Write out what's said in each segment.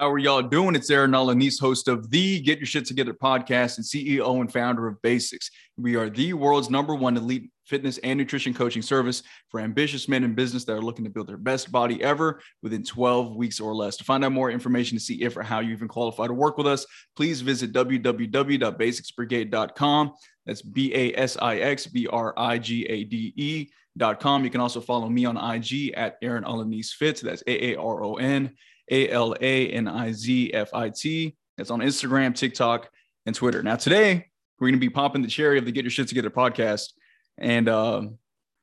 How are y'all doing? It's Aaron Alaniz, host of the Get Your Shit Together podcast and CEO and founder of BASIX. We are the world's number one elite fitness and nutrition coaching service for ambitious men in business that are looking to build their best body ever within 12 weeks or less. To find out more information to see if or how you even qualify to work with us, please visit www.basixbrigade.com. That's B A S I X B R I G A D E. Dot com. You can also follow me on IG at Aaron Alaniz Fit. That's A A R O N a L A N I Z F I T. That's on Instagram, TikTok, and Twitter. Now, today we're going to be popping the cherry of the Get Your Shit Together podcast. And uh,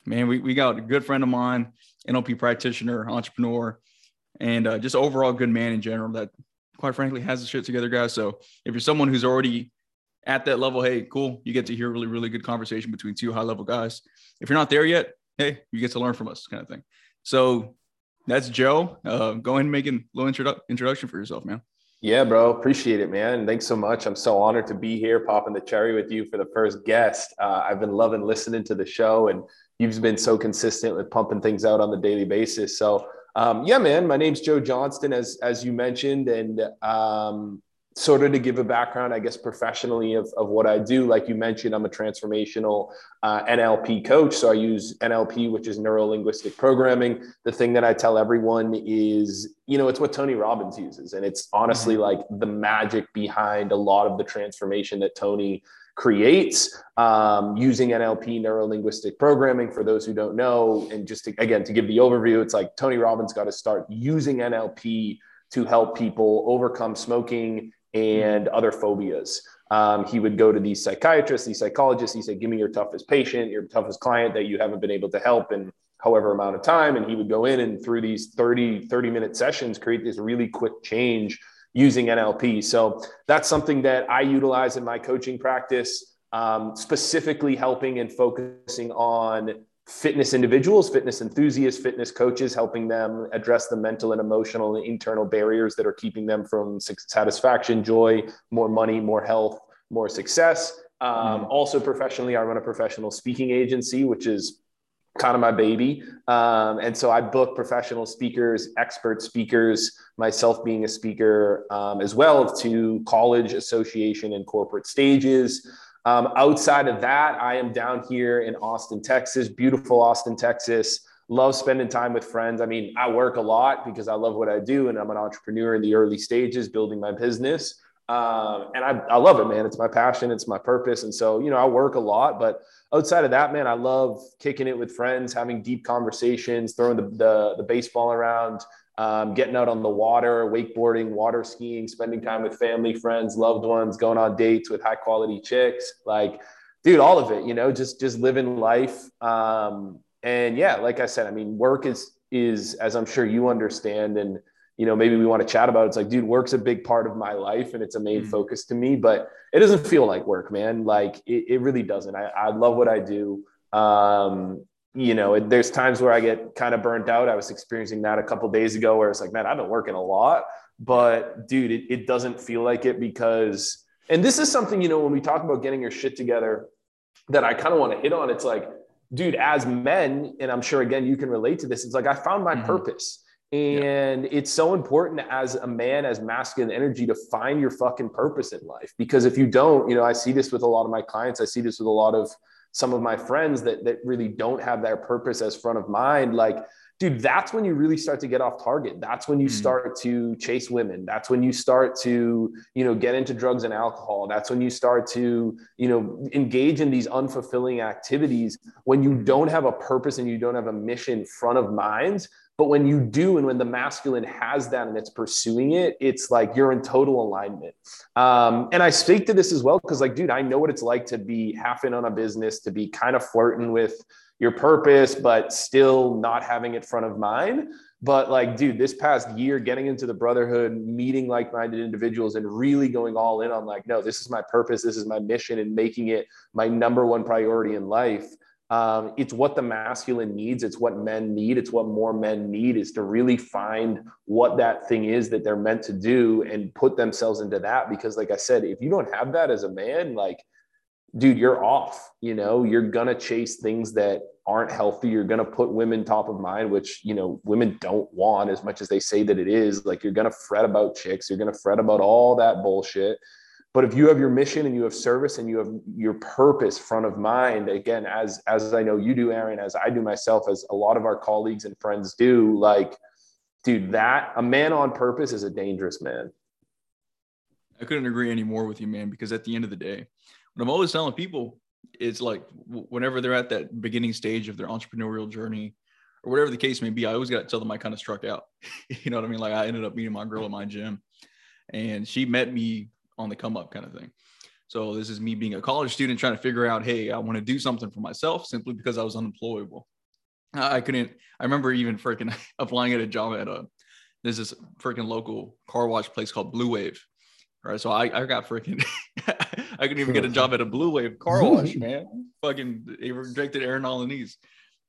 man, we, we got a good friend of mine, NLP practitioner, entrepreneur, and uh, just overall good man in general that, quite frankly, has the shit together, guys. So if you're someone who's already at that level, hey, cool, you get to hear really, really good conversation between two high level guys. If you're not there yet, hey, you get to learn from us, kind of thing. So that's Joe. Uh, go ahead and make a little introdu- introduction for yourself, man. Yeah, bro. Appreciate it, man. Thanks so much. I'm so honored to be here, popping the cherry with you for the first guest. Uh, I've been loving listening to the show, and you've been so consistent with pumping things out on the daily basis. So, um, yeah, man. My name's Joe Johnston, as as you mentioned, and um, sort of to give a background, I guess, professionally of, of what I do. Like you mentioned, I'm a transformational uh, NLP coach. So I use NLP, which is neuro linguistic programming. The thing that I tell everyone is, you know, it's what Tony Robbins uses. And it's honestly mm-hmm. like the magic behind a lot of the transformation that Tony creates um, using NLP, neuro linguistic programming. For those who don't know, and just to, again, to give the overview, it's like Tony Robbins got to start using NLP to help people overcome smoking and other phobias. Um, he would go to these psychiatrists, these psychologists. He said, Give me your toughest patient, your toughest client that you haven't been able to help in however amount of time. And he would go in and through these 30, 30 minute sessions, create this really quick change using NLP. So that's something that I utilize in my coaching practice, um, specifically helping and focusing on fitness individuals, fitness enthusiasts, fitness coaches, helping them address the mental and emotional and internal barriers that are keeping them from satisfaction, joy, more money, more health, more success. Um, mm. Also, professionally, I run a professional speaking agency, which is kind of my baby. Um, and so I book professional speakers, expert speakers, myself being a speaker um, as well to college, association, and corporate stages. Um, outside of that, I am down here in Austin, Texas, beautiful Austin, Texas. Love spending time with friends. I mean, I work a lot because I love what I do, and I'm an entrepreneur in the early stages, building my business. Um, and I, I love it, man. It's my passion, it's my purpose. And so, you know, I work a lot, but outside of that, man, I love kicking it with friends, having deep conversations, throwing the, the, the baseball around, um, getting out on the water, wakeboarding, water skiing, spending time with family, friends, loved ones, going on dates with high quality chicks, like, dude, all of it, you know, just just living life. Um, and yeah, like I said, I mean, work is is as I'm sure you understand, and you know, maybe we want to chat about. It. It's like, dude, work's a big part of my life, and it's a main mm-hmm. focus to me. But it doesn't feel like work, man. Like it, it really doesn't. I, I love what I do. Um, you know, there's times where I get kind of burnt out. I was experiencing that a couple days ago where it's like, man, I've been working a lot, but dude, it, it doesn't feel like it because, and this is something, you know, when we talk about getting your shit together that I kind of want to hit on, it's like, dude, as men, and I'm sure again, you can relate to this. It's like, I found my mm-hmm. purpose. And yeah. it's so important as a man, as masculine energy, to find your fucking purpose in life. Because if you don't, you know, I see this with a lot of my clients, I see this with a lot of some of my friends that that really don't have their purpose as front of mind like dude that's when you really start to get off target. That's when you mm. start to chase women. That's when you start to you know get into drugs and alcohol. That's when you start to you know engage in these unfulfilling activities when you don't have a purpose and you don't have a mission front of mind but when you do, and when the masculine has that and it's pursuing it, it's like you're in total alignment. Um, and I speak to this as well because, like, dude, I know what it's like to be half in on a business, to be kind of flirting with your purpose, but still not having it front of mind. But like, dude, this past year, getting into the brotherhood, meeting like minded individuals, and really going all in on like, no, this is my purpose, this is my mission, and making it my number one priority in life um, it's what the masculine needs. It's what men need. It's what more men need is to really find what that thing is that they're meant to do and put themselves into that. Because, like I said, if you don't have that as a man, like dude, you're off. You know, you're gonna chase things that aren't healthy. You're gonna put women top of mind, which you know women don't want as much as they say that it is. Like you're gonna fret about chicks. You're gonna fret about all that bullshit. But if you have your mission and you have service and you have your purpose front of mind, again, as as I know you do, Aaron, as I do myself, as a lot of our colleagues and friends do, like, dude, that a man on purpose is a dangerous man. I couldn't agree any more with you, man, because at the end of the day, what I'm always telling people is like whenever they're at that beginning stage of their entrepreneurial journey or whatever the case may be, I always got to tell them I kind of struck out. you know what I mean? Like I ended up meeting my girl at my gym and she met me on the come up kind of thing. So this is me being a college student trying to figure out, hey, I want to do something for myself simply because I was unemployable. I couldn't. I remember even freaking applying at a job at a there's this freaking local car wash place called Blue Wave, right? So I, I got freaking I couldn't even get a job at a Blue Wave car wash, man. Fucking they rejected Aaron Alaniz.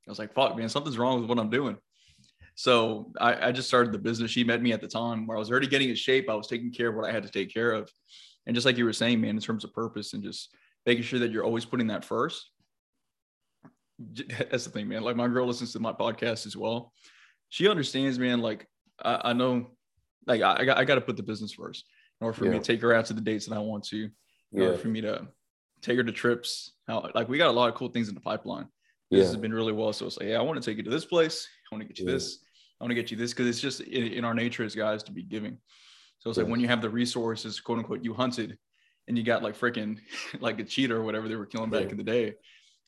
I was like, fuck, man, something's wrong with what I'm doing. So I, I, just started the business. She met me at the time where I was already getting in shape. I was taking care of what I had to take care of. And just like you were saying, man, in terms of purpose and just making sure that you're always putting that first. That's the thing, man. Like my girl listens to my podcast as well. She understands, man. Like I, I know, like I, I got to put the business first in order for yeah. me to take her out to the dates that I want to, in yeah. order for me to take her to trips. How like we got a lot of cool things in the pipeline. This yeah. has been really well. So it's like, yeah, I want to take you to this place. I want to get you yeah. this. I want to get you this because it's just in, in, our nature as guys to be giving. So it's like when you have the resources, quote unquote, you hunted and you got like freaking like a cheetah or whatever they were killing back in the day.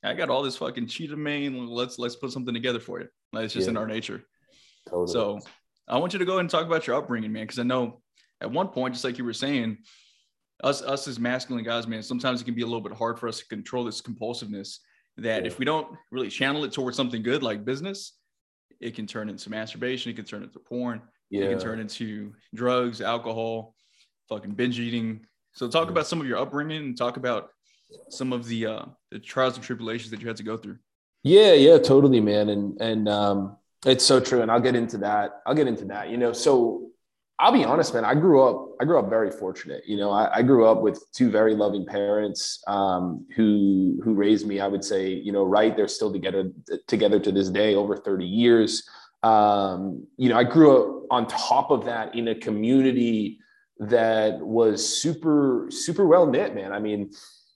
I got all this fucking cheetah mane. Let's let's put something together for you. Like, it's just in our nature. Totally. So I want you to go ahead and talk about your upbringing, man, because I know at one point, just like you were saying, us us as masculine guys, man, sometimes it can be a little bit hard for us to control this compulsiveness. That yeah. if we don't really channel it towards something good like business, it can turn into masturbation, it can turn into porn, yeah. it can turn into drugs, alcohol, fucking binge eating. So talk yeah. about some of your upbringing and talk about some of the uh the trials and tribulations that you had to go through. Yeah, yeah, totally, man. And and um it's so true. And I'll get into that. I'll get into that. You know, so I'll be honest, man. I grew up. I grew up very fortunate. You know, I, I grew up with two very loving parents um, who who raised me. I would say, you know, right. They're still together together to this day, over thirty years. Um, you know, I grew up on top of that in a community that was super super well knit, man. I mean,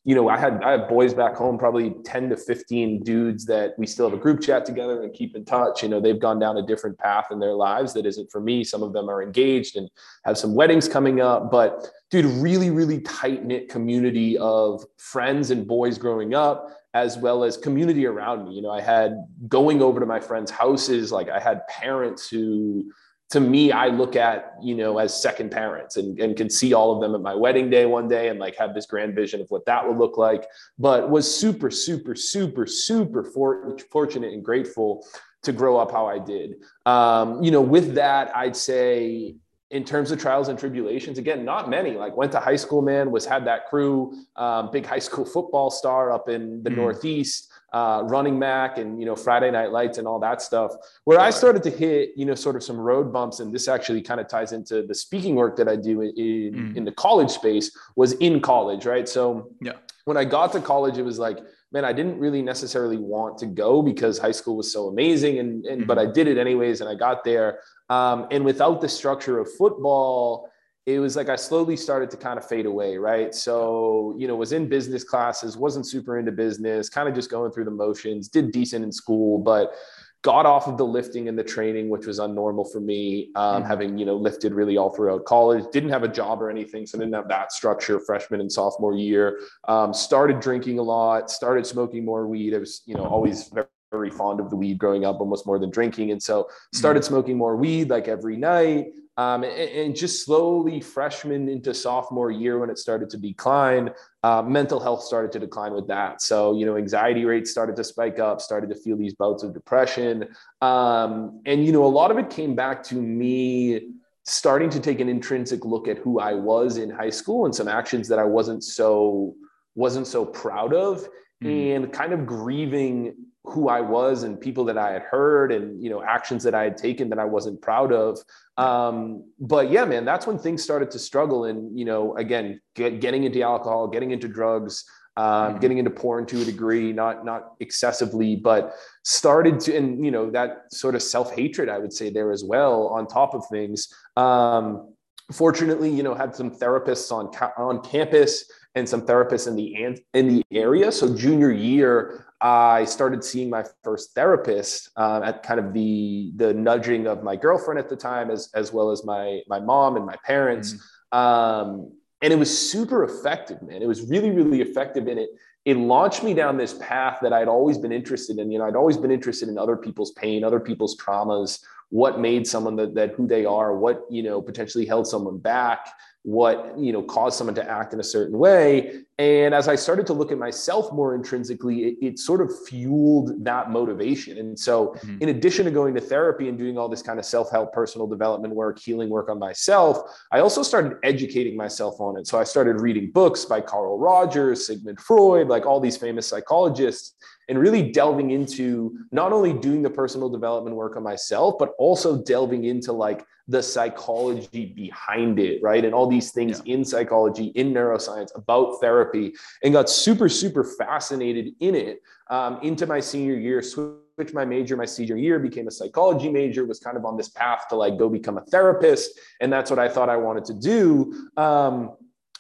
you know, I had I have boys back home, probably 10 to 15 dudes that we still have a group chat together and keep in touch. You know, they've gone down a different path in their lives that isn't for me. Some of them are engaged and have some weddings coming up. But dude, really, really tight-knit community of friends and boys growing up, as well as community around me. You know, I had going over to my friends' houses, like I had parents who to me, I look at, you know, as second parents and, and can see all of them at my wedding day one day and like have this grand vision of what that would look like, but was super, super, super, super for, fortunate and grateful to grow up how I did. Um, you know, with that, I'd say in terms of trials and tribulations, again, not many. Like went to high school, man, was had that crew, um, big high school football star up in the mm. Northeast uh, running Mac and you know Friday Night Lights and all that stuff. Where I started to hit you know sort of some road bumps, and this actually kind of ties into the speaking work that I do in mm. in the college space was in college, right? So yeah, when I got to college, it was like man, I didn't really necessarily want to go because high school was so amazing, and, and mm-hmm. but I did it anyways, and I got there. Um, and without the structure of football, it was like I slowly started to kind of fade away, right? So, you know, was in business classes, wasn't super into business, kind of just going through the motions, did decent in school, but got off of the lifting and the training, which was unnormal for me, um, mm-hmm. having, you know, lifted really all throughout college, didn't have a job or anything. So I didn't have that structure freshman and sophomore year. Um, started drinking a lot, started smoking more weed. I was, you know, always very, very fond of the weed growing up, almost more than drinking. And so started mm-hmm. smoking more weed like every night. Um, and, and, just slowly, freshman into sophomore year, when it started to decline, uh, mental health started to decline with that. So, you know, anxiety rates started to spike up, started to feel these bouts of depression. Um, and, you know, a lot of it came back to me starting to take an intrinsic look at who I was in high school and some actions that I wasn't so wasn't so proud of mm. and kind of grieving who I was and people that I had heard and you know actions that I had taken that I wasn't proud of. Um, but yeah, man, that's when things started to struggle. And you know, again, get, getting into alcohol, getting into drugs, um, mm-hmm. getting into porn to a degree, not not excessively, but started to, and you know that sort of self hatred, I would say there as well. On top of things, um, fortunately, you know, had some therapists on on campus and some therapists in the in the area. So junior year, I started seeing my first therapist uh, at kind of the the nudging of my girlfriend at the time, as as well as my my mom and my parents. Mm-hmm. Um, and it was super effective, man. It was really, really effective. And it it launched me down this path that I'd always been interested in. You know, I'd always been interested in other people's pain, other people's traumas, what made someone that, that who they are, what you know potentially held someone back what you know caused someone to act in a certain way. And as i started to look at myself more intrinsically it, it sort of fueled that motivation. And so mm-hmm. in addition to going to therapy and doing all this kind of self-help personal development work healing work on myself i also started educating myself on it. So i started reading books by carl rogers sigmund freud like all these famous psychologists and really delving into not only doing the personal development work on myself but also delving into like the psychology behind it, right? And all these things yeah. in psychology, in neuroscience, about therapy, and got super, super fascinated in it um, into my senior year. Switched my major my senior year, became a psychology major, was kind of on this path to like go become a therapist. And that's what I thought I wanted to do. Um,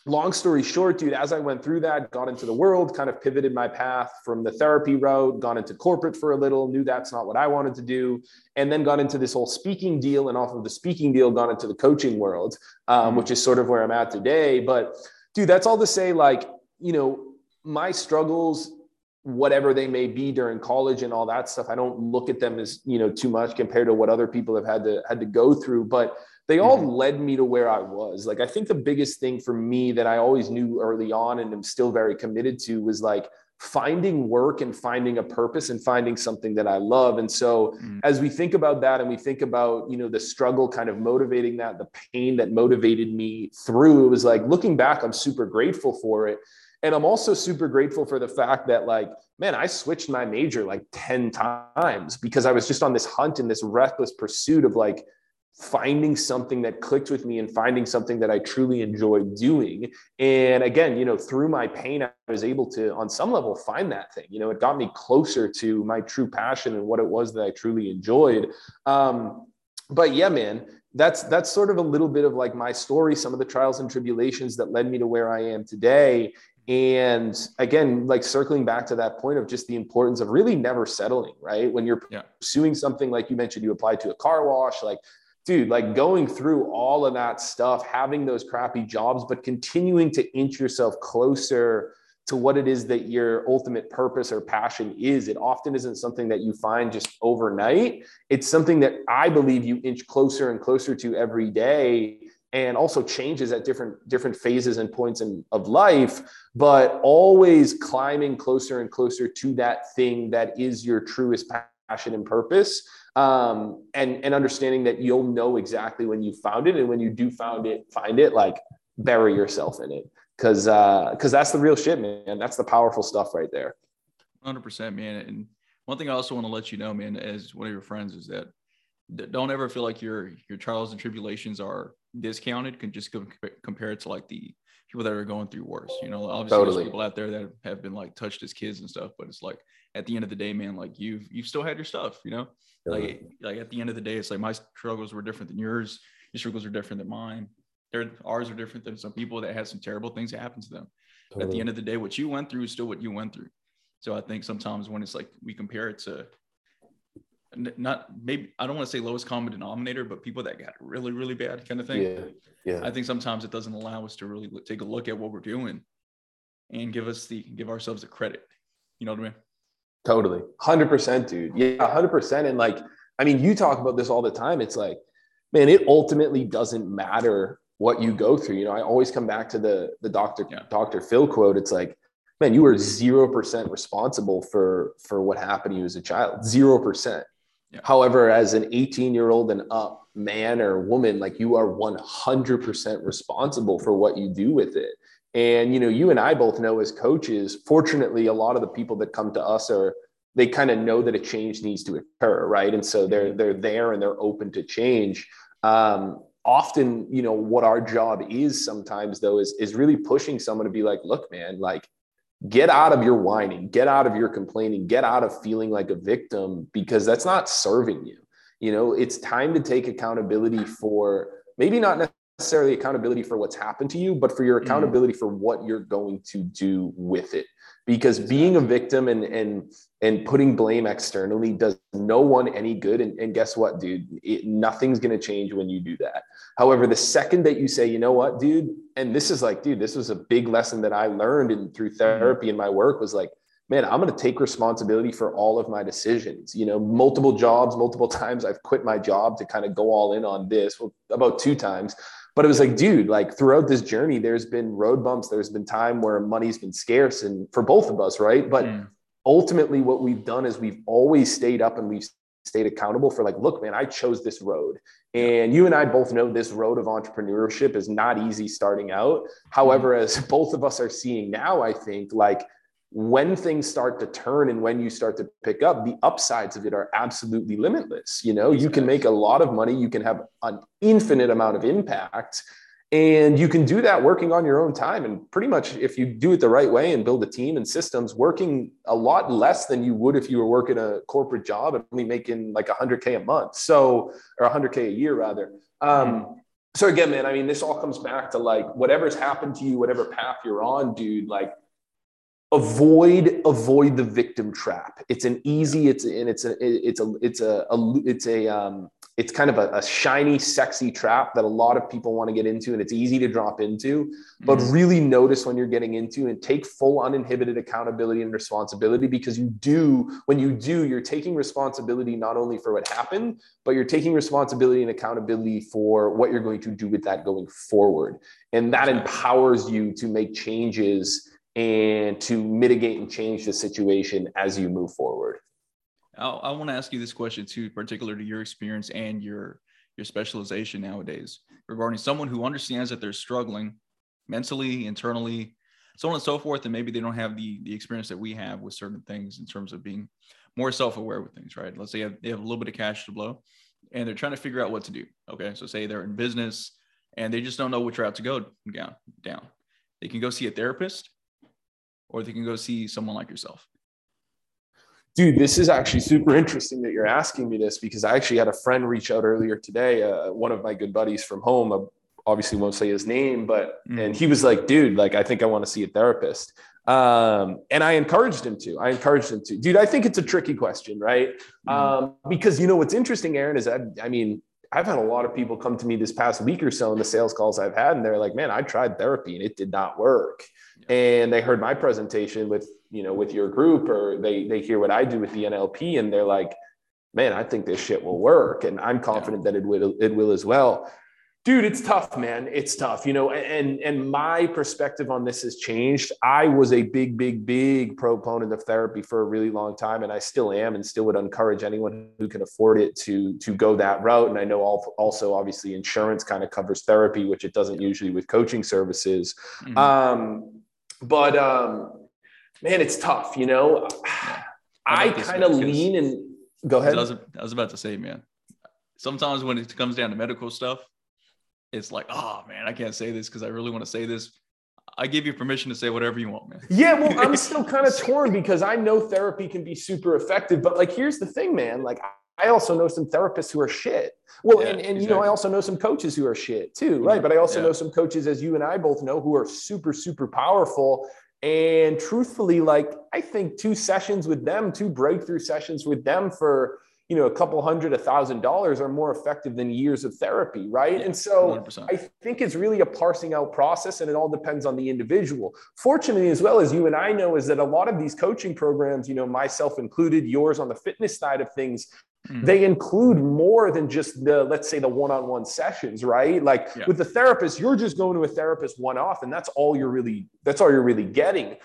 long story short, dude, as I went through that, got into the world, kind of pivoted my path from the therapy road, gone into corporate for a little, knew that's not what I wanted to do, and then got into this whole speaking deal. And off of the speaking deal, got into the coaching world, um, mm-hmm. which is sort of where I'm at today. But dude, that's all to say, like, you know, my struggles whatever they may be during college and all that stuff i don't look at them as you know too much compared to what other people have had to had to go through but they all mm-hmm. led me to where I was. Like, I think the biggest thing for me that I always knew early on and am still very committed to was like finding work and finding a purpose and finding something that I love. And so, mm-hmm. as we think about that and we think about, you know, the struggle kind of motivating that, the pain that motivated me through, it was like looking back, I'm super grateful for it. And I'm also super grateful for the fact that, like, man, I switched my major like 10 times because I was just on this hunt and this reckless pursuit of like, finding something that clicked with me and finding something that I truly enjoyed doing. And again, you know, through my pain, I was able to, on some level, find that thing. You know, it got me closer to my true passion and what it was that I truly enjoyed. Um, but yeah, man, that's that's sort of a little bit of like my story, some of the trials and tribulations that led me to where I am today. And again, like circling back to that point of just the importance of really never settling, right? When you're yeah. pursuing something like you mentioned, you applied to a car wash, like dude, like going through all of that stuff, having those crappy jobs, but continuing to inch yourself closer to what it is that your ultimate purpose or passion is. It often isn't something that you find just overnight. It's something that I believe you inch closer and closer to every day and also changes at different different phases and points in, of life but always climbing closer and closer to that thing that is your truest passion and purpose um, and and understanding that you'll know exactly when you found it and when you do found it find it like bury yourself in it. Because because uh, that's the real shit man. That's the powerful stuff right there. 100% man. And one thing i also want to let you know man as one of your friends is that don't ever feel like your your trials and tribulations are discounted. Can just compare it to like the people that are going through worse you know? Obviously totally. there's people out there that have been like touched as kids and stuff but it's like at the end of the day man like you've you've still had your stuff you know like, like at the end of the day, it's like my struggles were different than yours. Your struggles are different than mine. Their ours are different than some people that had some terrible things that happen to them. At the end of the day, what you went through is still what you went through. So I think sometimes when it's like we compare it to not maybe I don't want to say lowest common denominator, but people that got really, really bad kind of thing. Yeah. Yeah. I think sometimes it doesn't allow us to really take a look at what we're doing and give us the give ourselves the credit. You know what I mean? Totally. 100%, dude. Yeah, 100%. And like, I mean, you talk about this all the time. It's like, man, it ultimately doesn't matter what you go through. You know, I always come back to the the Dr. Yeah. Dr. Phil quote. It's like, man, you are 0% mm-hmm. responsible for for what happened to you as a child. 0%. Yeah. However, as an 18 year old and up man or woman, like you are 100% responsible for what you do with it. And you know, you and I both know as coaches, fortunately, a lot of the people that come to us are they kind of know that a change needs to occur, right? And so they're they're there and they're open to change. Um, often, you know, what our job is sometimes though is is really pushing someone to be like, look, man, like get out of your whining, get out of your complaining, get out of feeling like a victim because that's not serving you. You know, it's time to take accountability for maybe not necessarily accountability for what's happened to you, but for your mm-hmm. accountability mm. for what you're going to do with it. Because being a victim and and and putting blame externally does no one any good. And, and guess what, dude? It, nothing's gonna change when you do that. However, the second that you say, you know what, dude, and this is like, dude, this was a big lesson that I learned in through mm-hmm. therapy and my work was like, man, I'm going to take responsibility for all of my decisions. You know, multiple jobs, multiple times I've quit my job to kind of go all in on this. Well, about two times. But it was like, dude, like throughout this journey, there's been road bumps. There's been time where money's been scarce and for both of us, right? But mm. ultimately, what we've done is we've always stayed up and we've stayed accountable for like, look, man, I chose this road. And you and I both know this road of entrepreneurship is not easy starting out. However, mm. as both of us are seeing now, I think like when things start to turn and when you start to pick up the upsides of it are absolutely limitless. You know you can make a lot of money you can have an infinite amount of impact and you can do that working on your own time and pretty much if you do it the right way and build a team and systems working a lot less than you would if you were working a corporate job and only making like 100k a month. So or 100k a year rather. Um, so again man i mean this all comes back to like whatever's happened to you whatever path you're on dude like avoid avoid the victim trap. It's an easy it's and it's a it's a it's a, a it's a um it's kind of a, a, shiny sexy trap that a lot of people want to get into and it's easy to drop into. But mm-hmm. really notice when you're getting into and take full uninhibited accountability and responsibility because you do when you do you're taking responsibility not only for what happened but you're taking responsibility and accountability for what you're going to do with that going forward. And that empowers you to make changes and to mitigate and change the situation as you move forward. I, want to ask you this question too, particular to your experience and your your specialization nowadays regarding someone who understands that they're struggling mentally, internally, so on and so forth, and maybe they don't have the the experience that we have with certain things in terms of being more self-aware with things, right? Let's say they have, they have a little bit of cash to blow, and they're trying to figure out what to do. Okay, so say they're in business and they just don't know which route to go down. Down, they can go see a therapist or they can go see someone like yourself? Dude, this is actually super interesting that you're asking me this because I actually had a friend reach out earlier today, uh, one of my good buddies from home. I obviously won't say his name, but mm. and he was like, "Dude, like I think I want to see a therapist." Um, and I encouraged him to. I encouraged him to. Dude, I think it's a tricky question, right? Mm. Um, because you know what's interesting, Aaron, is that I mean, I've had a lot of people come to me this past week or so in the sales calls I've had, and they're like, "Man, I tried therapy and it did not work." And they heard my presentation with you know with your group or they they hear what i do with the nlp and they're like man i think this shit will work. And i'm confident yeah. that it will it will as well. Dude it's tough man. It's tough you know and and my perspective on this has changed. I was a big big big proponent of therapy for a really long time and i still am and still would encourage anyone who can afford it to to go that route. And i know also obviously insurance kind of covers therapy which it doesn't usually with coaching services. Mm-hmm. um but um, man, it's tough. You know. I kind of lean and go ahead. I was, I was about to say, man. Sometimes when it comes down to medical stuff, it's like, oh man, I can't say this because I really want to say this. I give you permission to say whatever you want, man. Yeah, well, I'm still kind of torn because I know therapy can be super effective, but like, here's the thing, man. Like, I also know some therapists who are shit. Well, yeah, and, and exactly. you know, I also know some coaches who are shit too, right? But I also yeah. know some coaches, as you and I both know, who are super, super powerful. And truthfully, like I think two sessions with them, two breakthrough sessions with them for you know a couple hundred, a thousand dollars are more effective than years of therapy, right? And so 100%. I think it's really a parsing out process, and it all depends on the individual. Fortunately, as well as you and I know, is that a lot of these coaching programs, you know, myself included, yours on the fitness side of things, Mm. They include more than just the, let's say, the one on one sessions, right? Like yeah. with the therapist, you're just going to a therapist one off, and that's all you're really, that's all you're really getting.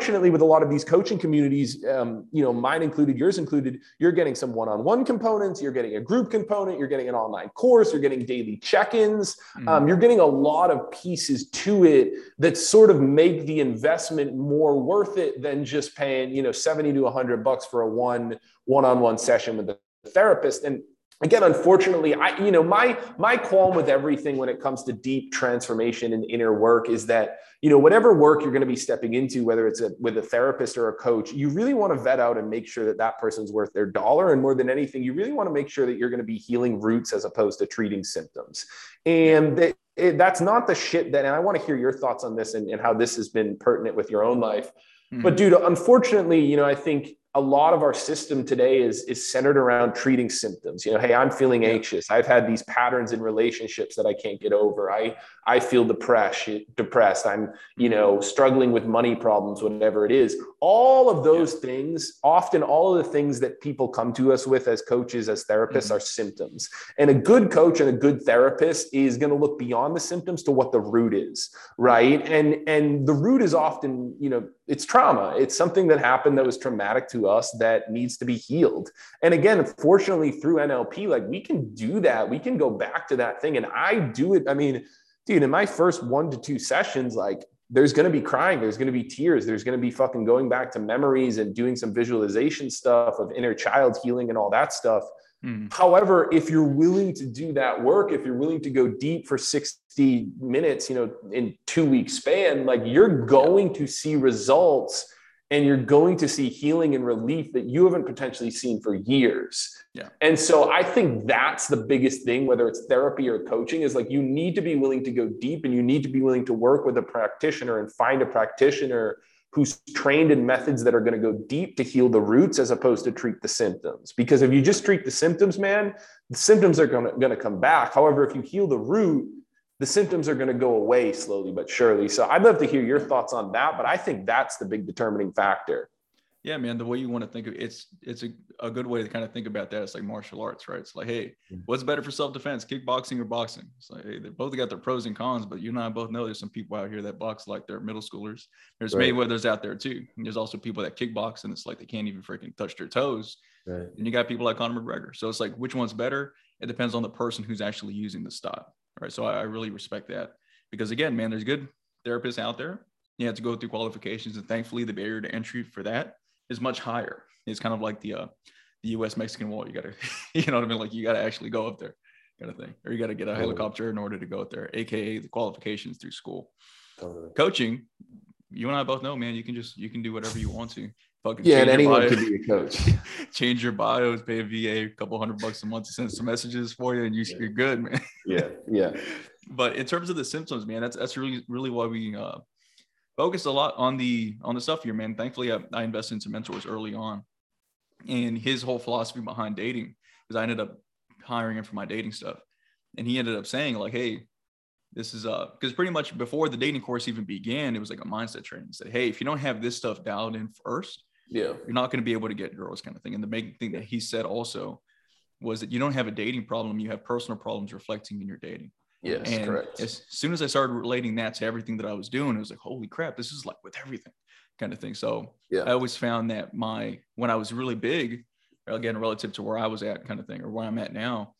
Fortunately, with a lot of these coaching communities, um, you know, mine included, yours included, you're getting some one on one components, you're getting a group component, you're getting an online course, you're getting daily check ins, mm. um, you're getting a lot of pieces to it that sort of make the investment more worth it than just paying, you know, 70 to 100 bucks for a one one on one session with the therapist. And again unfortunately i you know my my qualm with everything when it comes to deep transformation and inner work is that you know whatever work you're going to be stepping into whether it's a, with a therapist or a coach you really want to vet out and make sure that that person's worth their dollar. And more than anything you really want to make sure that you're going to be healing roots as opposed to treating symptoms. And that it, that's not the shit that and i want to hear your thoughts on this and, and how this has been pertinent with your own life. Mm-hmm. but dude unfortunately you know i think a lot of our system today is is centered around treating symptoms. You know hey i'm feeling anxious. I've had these patterns in relationships that i can't get over. I i feel depressed depressed. I'm you know struggling with money problems whatever it is. All of those yeah. things often all of the things that people come to us with as coaches as therapists mm-hmm. are symptoms. And a good coach and a good therapist is going to look beyond the symptoms to what the root is right? And and the root is often you know it's trauma. It's something that happened that was traumatic to us that needs to be healed. And again fortunately through nlp like we can do that. We can go back to that thing and i do it. I mean dude in my first one to two sessions like there's going to be crying. There's going to be tears. There's going to be fucking going back to memories and doing some visualization stuff of inner child healing and all that stuff. Mm. However, if you're willing to do that work, if you're willing to go deep for 60 minutes, you know, in two week span, like you're going to see results and you're going to see healing and relief that you haven't potentially seen for years. Yeah. And so I think that's the biggest thing, whether it's therapy or coaching, is like you need to be willing to go deep and you need to be willing to work with a practitioner and find a practitioner who's trained in methods that are going to go deep to heal the roots as opposed to treat the symptoms. Because if you just treat the symptoms, man, the symptoms are going to, going to come back. However, if you heal the root, the symptoms are going to go away slowly but surely. So I'd love to hear your thoughts on that, but I think that's the big determining factor. Yeah, man. The way you want to think of it, it's it's a, a good way to kind of think about that. It's like martial arts, right? It's like, hey, mm-hmm. what's better for self-defense, kickboxing or boxing? It's like, hey, they both got their pros and cons, but you and I both know there's some people out here that box like they're middle schoolers. There's right. Mayweather's out there too. And there's also people that kickbox and it's like they can't even freaking touch their toes. Right. And you got people like Conor McGregor. So it's like which one's better? It depends on the person who's actually using the style. Right. So I, I really respect that. Because again, man, there's good therapists out there. You have to go through qualifications, and thankfully the barrier to entry for that is much higher. It's kind of like the uh, the U.S. Mexican wall. You gotta, you know what I mean? Like you gotta actually go up there, kind of thing, or you gotta get a helicopter in order to go up there, aka the qualifications through school. Totally. Coaching, you and I both know, man. You can just you can do whatever you want to. Fucking yeah, and anyone can be a coach. change your bios, pay a VA a couple hundred bucks a month to send some messages for you, and you, are good, man. yeah, yeah. But in terms of the symptoms, man, that's that's really really why we uh, focused a lot on the on the stuff here, man. Thankfully, I, I invested in some mentors early on, and his whole philosophy behind dating, because I ended up hiring him for my dating stuff, and he ended up saying like, "Hey, this is uh," because pretty much before the dating course even began, it was like a mindset training. He said, "Hey, if you don't have this stuff dialed in first, yeah, you're not going to be able to get girls," kind of thing. And the main thing that he said also was that you don't have a dating problem; you have personal problems reflecting in your dating. Yes, and correct. As soon as I started relating that to everything that I was doing, it was like, holy crap, this is like with everything kind of thing. So yeah. I always found that my when I was really big, again, relative to where I was at kind of thing, or where I'm at now,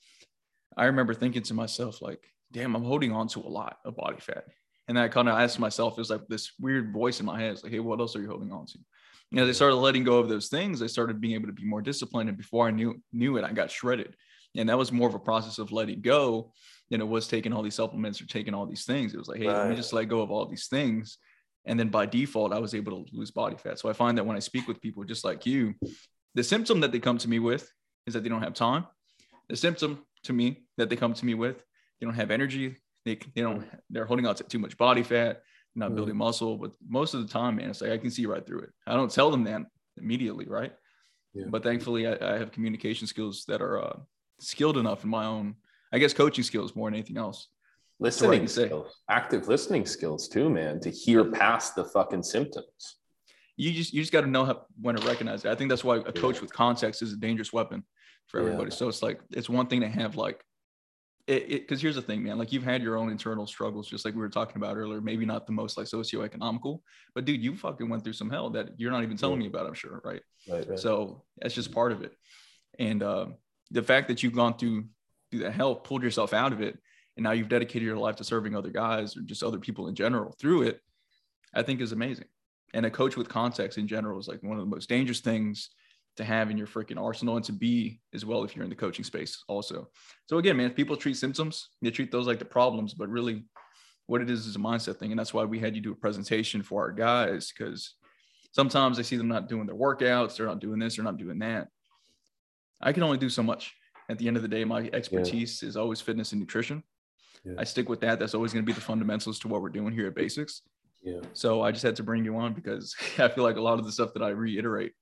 I remember thinking to myself, like, damn, I'm holding on to a lot of body fat. And then I kind of asked myself, it was like this weird voice in my head. It's like, hey, what else are you holding on to? You know, they started letting go of those things. I started being able to be more disciplined. And before I knew knew it, I got shredded. And that was more of a process of letting go than it was taking all these supplements or taking all these things. It was like, hey, right. let me just let go of all these things. And then by default, I was able to lose body fat. So I find that when I speak with people just like you, the symptom that they come to me with is that they don't have time. The symptom to me that they come to me with, they don't have energy. They, they don't, they're holding on to too much body fat, not mm building muscle. But most of the time, man, it's like I can see right through it. I don't tell them that immediately, right? Yeah. But thankfully, I, I, have communication skills that are uh, skilled enough in my own I guess coaching skills more than anything else. Listening skills, active listening skills too, man, to hear past the fucking symptoms. You just you just got to know how, when to recognize it. I think that's why a coach yeah. with context is a dangerous weapon for everybody. Yeah. So it's like it's one thing to have like because here's the thing, man. Like you've had your own internal struggles, just like we were talking about earlier. Maybe not the most like socioeconomical, but dude, you fucking went through some hell that you're not even telling yeah. me about. I'm sure, right? Right, right? So that's just part of it. And uh, the fact that you've gone through do that help pulled yourself out of it and now you've dedicated your life to serving other guys or just other people in general through it i think is amazing and a coach with context in general is like one of the most dangerous things to have in your freaking arsenal and to be as well if you're in the coaching space also. So again, man, people treat symptoms, they treat those like the problems, but really what it is is a mindset thing. And that's why we had you do a presentation for our guys because sometimes I see them not doing their workouts, they're not doing this, they're not doing that. I can only do so much. At the end of the day, my expertise yeah. is always fitness and nutrition. Yeah. I stick with that. That's always going to be the fundamentals to what we're doing here at BASIX. Yeah. So I just had to bring you on because I feel like a lot of the stuff that I reiterate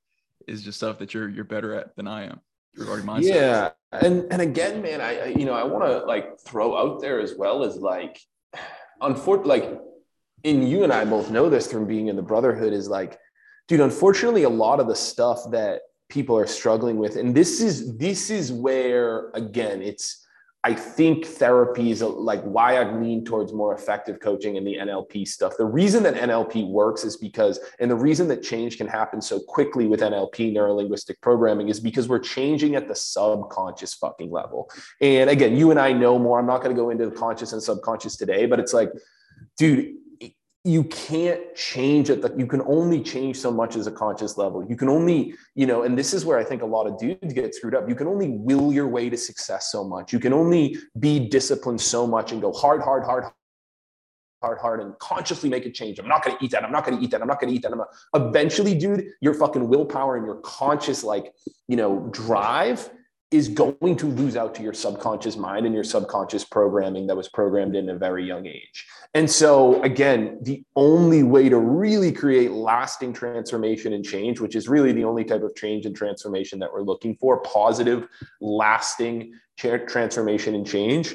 is just stuff that you're you're better at than I am regarding mindset. Yeah, and and again, man, I, I you know I want to like throw out there as well as like, unfortunately, like, and you and I both know this from being in the brotherhood is like, dude, unfortunately, a lot of the stuff that people are struggling with, and this is this is where again it's I think therapy is like why I've leaned towards more effective coaching and the NLP stuff. The reason that NLP works is because, and the reason that change can happen so quickly with NLP, neuro linguistic programming, is because we're changing at the subconscious fucking level. And again, you and I know more. I'm not going to go into the conscious and subconscious today, but it's like, dude, you can't change it. You can only change so much as a conscious level. You can only you know and this is where i think a lot of dudes get screwed up. You can only will your way to success so much. You can only be disciplined so much and go hard hard hard hard hard and consciously make a change. I'm not going to eat that. I'm not going to eat that. I'm not going to eat that. I'm not eventually dude your fucking willpower and your conscious like you know drive is going to lose out to your subconscious mind and your subconscious programming that was programmed in a very young age. And so, again, the only way to really create lasting transformation and change, which is really the only type of change and transformation that we're looking for positive, lasting transformation and change,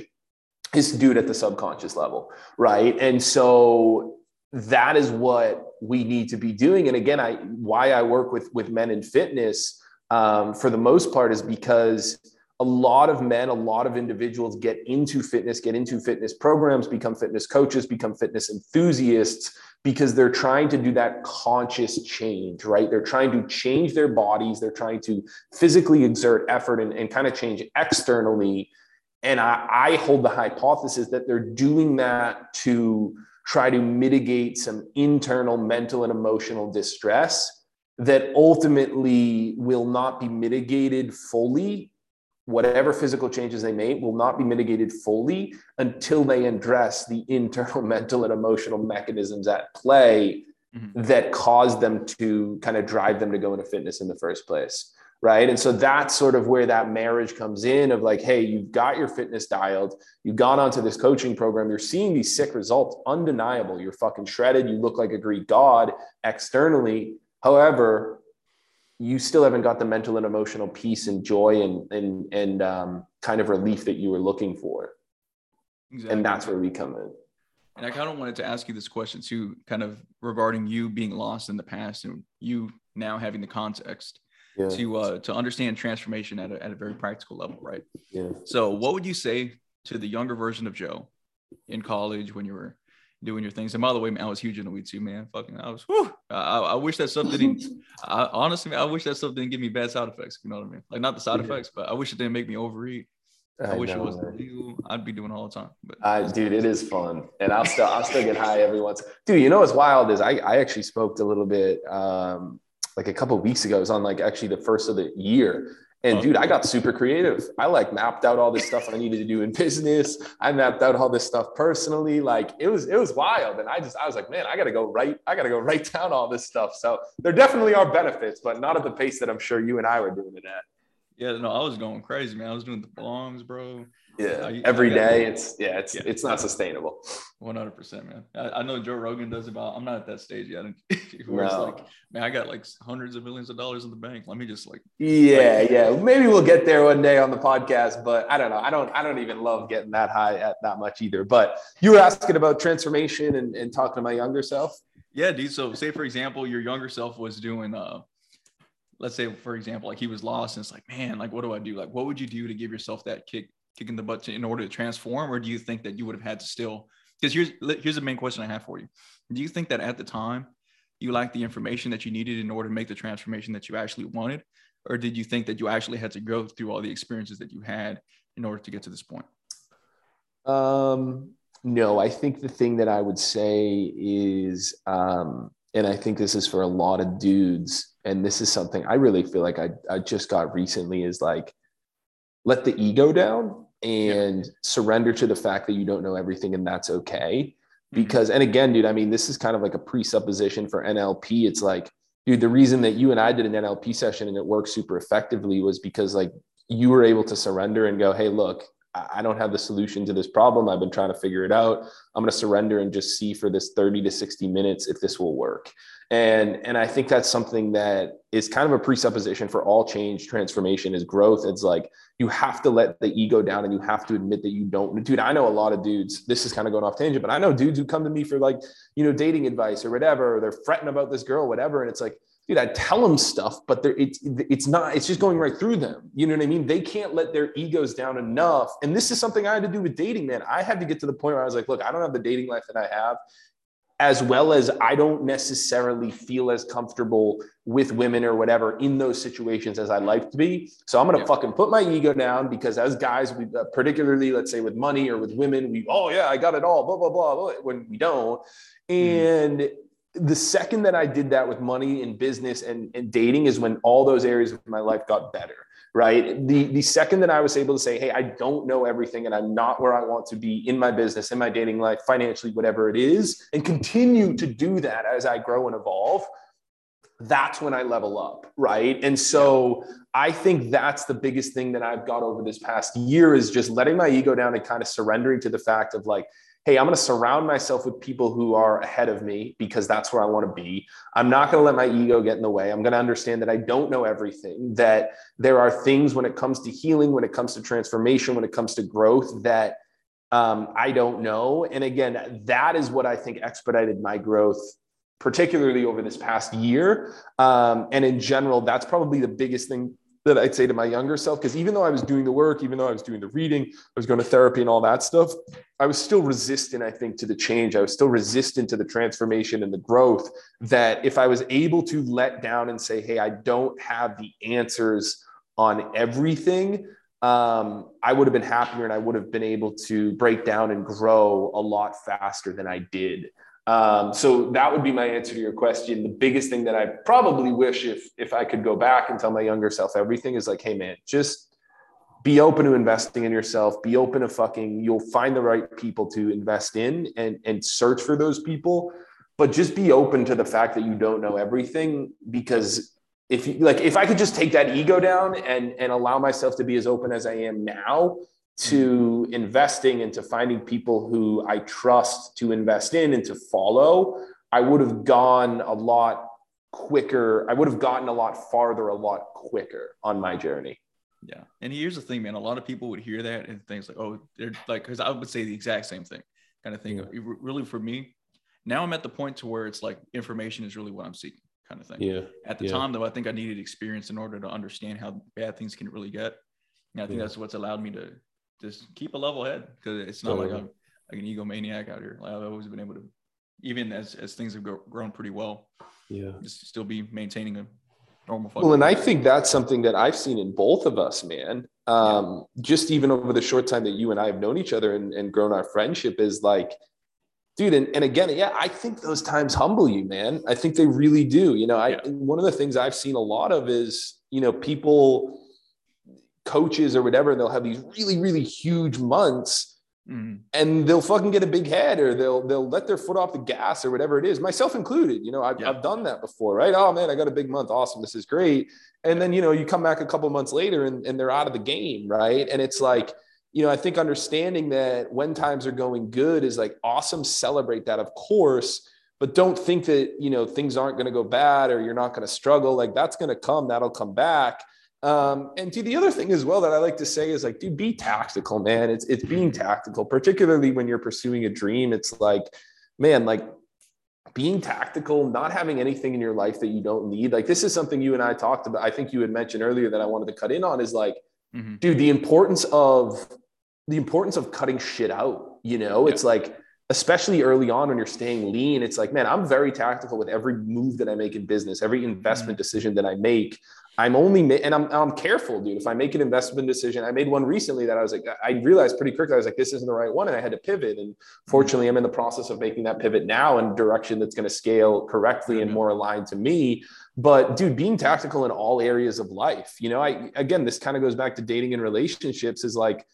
is to do it at the subconscious level. Right. And so, that is what we need to be doing. And again, I why I work with with men in fitness um, for the most part is because a lot of men, a lot of individuals get into fitness, get into fitness programs, become fitness coaches, become fitness enthusiasts because they're trying to do that conscious change, right? They're trying to change their bodies, they're trying to physically exert effort and, and kind of change externally. And I, I hold the hypothesis that they're doing that to try to mitigate some internal mental and emotional distress that ultimately will not be mitigated fully whatever physical changes they make will not be mitigated fully until they address the internal mental and emotional mechanisms at play mm-hmm. that cause them to kind of drive them to go into fitness in the first place right and so that's sort of where that marriage comes in of like hey you've got your fitness dialed you've gone onto this coaching program you're seeing these sick results undeniable you're fucking shredded you look like a greek god externally However, you still haven't got the mental and emotional peace and joy and and and um, kind of relief that you were looking for. Exactly. And that's where we come in. And I kind of wanted to ask you this question too, kind of regarding you being lost in the past and you now having the context yeah. to uh, to understand transformation at a, at a very practical level, right? Yeah. So, what would you say to the younger version of Joe in college when you were doing your things. And by the way, man, I was huge in the weed too, man. Fucking, I was. Whew, I, I wish that stuff didn't. I, honestly, I wish that stuff didn't give me bad side effects. You know what I mean? Like not the side yeah. effects, but I wish it didn't make me overeat. I, I wish know, it was illegal. I'd be doing all the time. But uh, dude, it is fun, and I'll still I'll still get high every once. Dude, you know what's wild is I I actually spoke a little bit um like a couple weeks ago. It was on like actually the first of the year, and oh. dude, I got super creative. I like mapped out all this stuff I needed to do in business. I mapped out all this stuff personally. Like it was, it was wild. And I just, I was like, man, I got to go write, I got to go write down all this stuff. So there definitely are benefits, but not at the pace that I'm sure you and I were doing it at. Yeah, no, I was going crazy, man. I was doing the bongs, bro. Yeah, I, every I day. It's yeah, it's yeah. it's not sustainable. One hundred percent, man. I, I, know Joe Rogan does about. I'm not at that stage yet. Where no. it's like, man, I got like hundreds of millions of dollars in the bank. Let me just like. Yeah, like, yeah. Maybe we'll get there one day on the podcast, but I don't know. I don't. I don't even love getting that high at that much either. But you were asking about transformation and, and talking to my younger self. Yeah, dude. So say for example, your younger self was doing uh let's say for example like he was lost and it's like man like what do i do like what would you do to give yourself that kick kicking the butt to, in order to transform, or do you think that you would have had to still? Because here's here's the main question I have for you: Do you think that at the time you lacked the information that you needed in order to make the transformation that you actually wanted, or did you think that you actually had to go through all the experiences that you had in order to get to this point? Um, no, I think the thing that I would say is, um, and I think this is for a lot of dudes, and this is something I really feel like I, I just got recently is like, let the ego down and yeah. surrender to the fact that you don't know everything and that's okay. Mm-hmm. Because, and again, dude, I mean, this is kind of like a presupposition for NLP. It's like, dude, the reason that you and I did an NLP session and it worked super effectively was because like you were able to surrender and go, hey, look, I don't have the solution to this problem. I've been trying to figure it out. I'm going to surrender and just see for this 30 to 60 minutes if this will work. And, and I think that's something that is kind of a presupposition for all change transformation is growth. It's like you have to let the ego down and you have to admit that you don't. Dude, I know a lot of dudes, this is kind of going off tangent, but I know dudes who come to me for like, you know, dating advice or whatever, or they're fretting about this girl, whatever. And it's like, dude, I tell them stuff, but they're, it's, it's not, it's just going right through them. You know what I mean? They can't let their egos down enough. And this is something I had to do with dating, man. I had to get to the point where I was like, look, I don't have the dating life that I have as well as I don't necessarily feel as comfortable with women or whatever in those situations as I like to be. So I'm gonna yeah. fucking put my ego down because as guys, we uh, particularly let's say with money or with women, we oh yeah, I got it all, blah blah blah, blah when we don't. Mm-hmm. And mm the second that I did that with money and business and, and dating is when all those areas of my life got better right? The, the second that I was able to say, hey, I don't know everything and I'm not where I want to be in my business, in my dating life, financially, whatever it is, and continue to do that as I grow and evolve, that's when I level up, right? And so I think that's the biggest thing that I've got over this past year is just letting my ego down and kind of surrendering to the fact of like, hey, I'm going to surround myself with people who are ahead of me because that's where I want to be. I'm not going to let my ego get in the way. I'm going to understand that I don't know everything, that there are things when it comes to healing, when it comes to transformation, when it comes to growth that um, I don't know. And again, that is what I think expedited my growth particularly over this past year. Um, and in general, that's probably the biggest thing that I'd say to my younger self. Because even though I was doing the work, even though I was doing the reading, I was going to therapy and all that stuff, I was still resistant, I think, to the change. I was still resistant to the transformation and the growth. That if I was able to let down and say, hey, I don't have the answers on everything, um, I would have been happier and I would have been able to break down and grow a lot faster than I did. Um, so that would be my answer to your question. The biggest thing that I probably wish if if I could go back and tell my younger self everything is like, hey man, just be open to investing in yourself. Be open to fucking. You'll find the right people to invest in and and search for those people. But just be open to the fact that you don't know everything because if you like if I could just take that ego down and and allow myself to be as open as I am now, to investing and to finding people who I trust to invest in and to follow, I would have gone a lot quicker. I would have gotten a lot farther a lot quicker on my journey. Yeah. And here's the thing, man. A lot of people would hear that and things like, oh, they're like, because I would say the exact same thing kind of thing. Yeah. Really, for me, now I'm at the point to where it's like information is really what I'm seeking kind of thing. Yeah. At the yeah. time, though, I think I needed experience in order to understand how bad things can really get. And I think yeah. that's what's allowed me to just keep a level head because it's not like I'm like an egomaniac out here. Like I've always been able to, even as as things have grown pretty well, yeah, just still be maintaining a normal. Well, and I think that's something that I've seen in both of us, man. Um, yeah. Just even over the short time that you and I have known each other and, and grown our friendship is like, dude. And, and again, yeah, I think those times humble you, man. I think they really do. You know, I yeah. one of the things I've seen a lot of is you know people coaches or whatever, and they'll have these really, really huge months. Mm. And they'll fucking get a big head, or they'll they'll let their foot off the gas, or whatever it is. Myself included, you know, I've, yeah. I've done that before, right? Oh man, I got a big month, awesome, this is great. And then you know, you come back a couple months later, and, and they're out of the game, right? And it's like, you know, I think understanding that when times are going good is like awesome. Celebrate that, of course, but don't think that you know things aren't going to go bad or you're not going to struggle. Like that's going to come, that'll come back um, and to the other thing as well that I like to say is like, dude, be tactical, man. It's it's being tactical, particularly when you're pursuing a dream. It's like, man, like being tactical, not having anything in your life that you don't need. Like this is something you and I talked about. I think you had mentioned earlier that I wanted to cut in on is like, mm-hmm. dude, the importance of the importance of cutting shit out. You know, yeah. it's like especially early on when you're staying lean, it's like, man, I'm very tactical with every move that I make in business, every investment mm-hmm. decision that I make. I'm only, ma- and I'm, I'm careful, dude. If I make an investment decision, I made one recently that I was like, I realized pretty quickly, I was like, this isn't the right one. And I had to pivot. And mm-hmm. fortunately, I'm in the process of making that pivot now in a direction that's going to scale correctly and mm-hmm. more aligned to me. But dude, being tactical in all areas of life, you know, I, again, this kind of goes back to dating and relationships is like,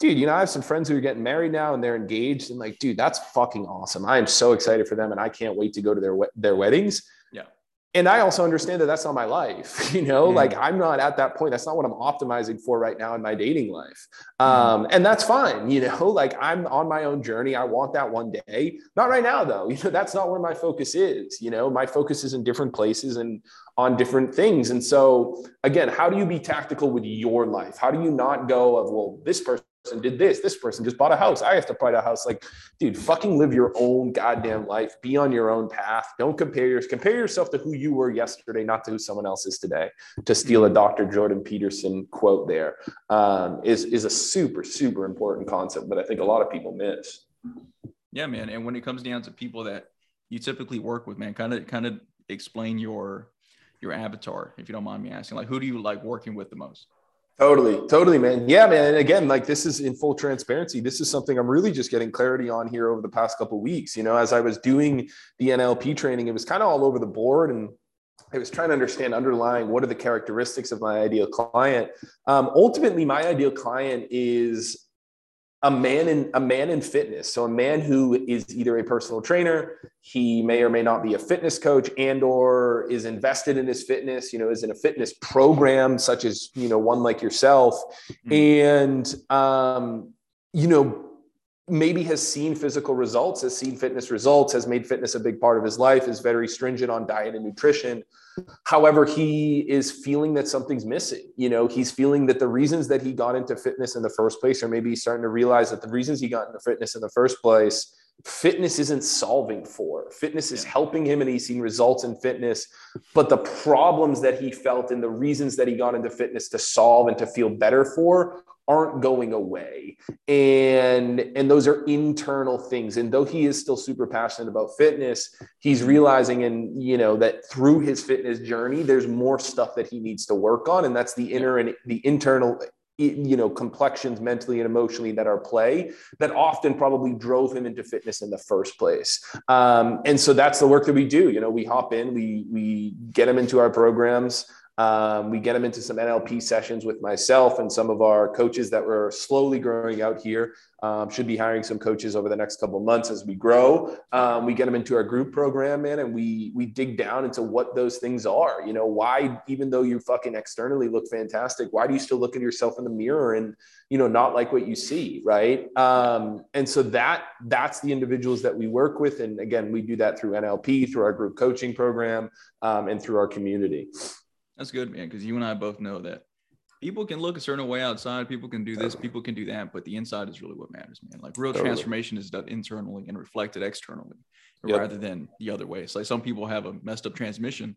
dude, you know, I have some friends who are getting married now and they're engaged and like, dude, that's fucking awesome. I am so excited for them and I can't wait to go to their, their weddings and I also understand that that's not my life, you know, mm like I'm not at that point. That's not what I'm optimizing for right now in my dating life. mm Um, and that's fine, you know, like I'm on my own journey. I want that one day. Not right now, though. You know, that's not where my focus is. You know, my focus is in different places and on different things. And so, again, how do you be tactical with your life? How do you not go of, well, this person person did this. This person just bought a house. I have to buy a house. Like, dude, fucking live your own goddamn life. Be on your own path. Don't compare yours. Compare yourself to who you were yesterday, not to who someone else is today. To steal a Dr. Jordan Peterson quote, there um, is is a super super important concept, but I think a lot of people miss. Yeah, man. And when it comes down to people that you typically work with, man, kind of kind of explain your your avatar, if you don't mind me asking. Like, who do you like working with the most? Totally, totally, man. Yeah, man. And again, like this is in full transparency. This is something I'm really just getting clarity on here over the past couple weeks. You know, as I was doing the NLP training, it was kind of all over the board, and I was trying to understand underlying what are the characteristics of my ideal client. Um, ultimately, my ideal client is a man in a man in fitness. So a man who is either a personal trainer he may or may not be a fitness coach and or is invested in his fitness you know is in a fitness program such as you know one like yourself. Mm-hmm. and um, you know maybe has seen physical results has seen fitness results has made fitness a big part of his life is very stringent on diet and nutrition However, he is feeling that something's missing. You know, he's feeling that the reasons that he got into fitness in the first place, or maybe he's starting to realize that the reasons he got into fitness in the first place, fitness isn't solving for. Fitness is helping him and he's seen results in fitness. But the problems that he felt and the reasons that he got into fitness to solve and to feel better for aren't going away. And and those are internal things. And though he is still super passionate about fitness he's realizing and you know that through his fitness journey there's more stuff that he needs to work on. And that's the inner and the internal you know complexions mentally and emotionally that are play that often probably drove him into fitness in the first place. Um, and so that's the work that we do. You know we hop in we we get him into our programs um, we get them into some NLP sessions with myself and some of our coaches that were slowly growing out here. Um, should be hiring some coaches over the next couple months as we grow. Um, we get them into our group program, man, and we we dig down into what those things are. You know, why even though you fucking externally look fantastic, why do you still look at yourself in the mirror and you know not like what you see, right? Um, and so that that's the individuals that we work with, and again, we do that through NLP, through our group coaching program, um, and through our community. That's good, man. Because you and I both know that people can look a certain way outside. People can do this. People can do that. But the inside is really what matters, man. Like real totally. transformation is done internally and reflected externally, yep. rather than the other way. It's like some people have a messed up transmission.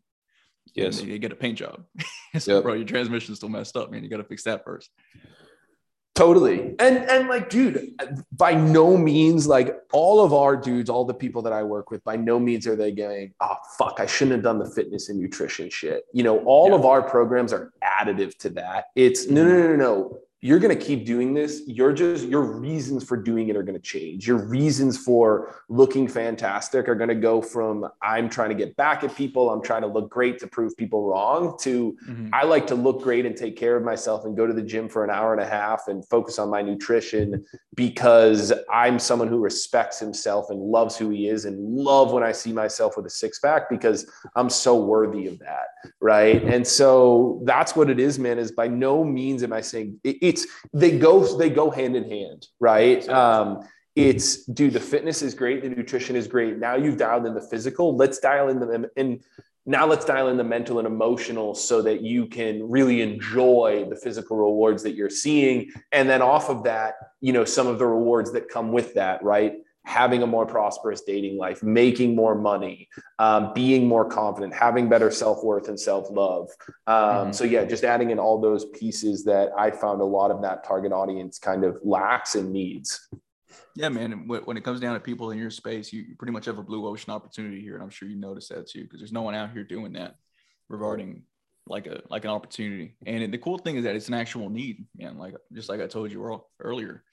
Yes, they, they, get a paint job. so, yep. bro, your transmission's still messed up, man. You got to fix that first. Totally. And and like, dude, by no means, like all of our dudes, all the people that I work with, by no means are they going, oh fuck, I shouldn't have done the fitness and nutrition shit. You know, all yeah. of our programs are additive to that. It's no, no, mm-hmm. no, no, no you're going to keep doing this you're just your reasons for doing it are going to change your reasons for looking fantastic are going to go from i'm trying to get back at people i'm trying to look great to prove people wrong to mm-hmm. i like to look great and take care of myself and go to the gym for an hour and a half and focus on my nutrition because i'm someone who respects himself and loves who he is and love when i see myself with a six pack because i'm so worthy of that right and so that's what it is man is by no means am i saying it, it's they go they go hand in hand, right? Um, it's dude, the fitness is great, the nutrition is great. Now you've dialed in the physical. Let's dial in the and now let's dial in the mental and emotional so that you can really enjoy the physical rewards that you're seeing and then off of that you know some of the rewards that come with that right having a more prosperous dating life, making more money, um, being more confident, having better self worth and self love. Um, mm-hmm. So, yeah, just adding in all those pieces that I found a lot of that target audience kind of lacks and needs. Yeah, man. When it comes down to people in your space, you pretty much have a blue ocean opportunity here. And I'm sure you notice that too, because there's no one out here doing that regarding like a like an opportunity. And the cool thing is that it's an actual need, man. Like just like I told you earlier,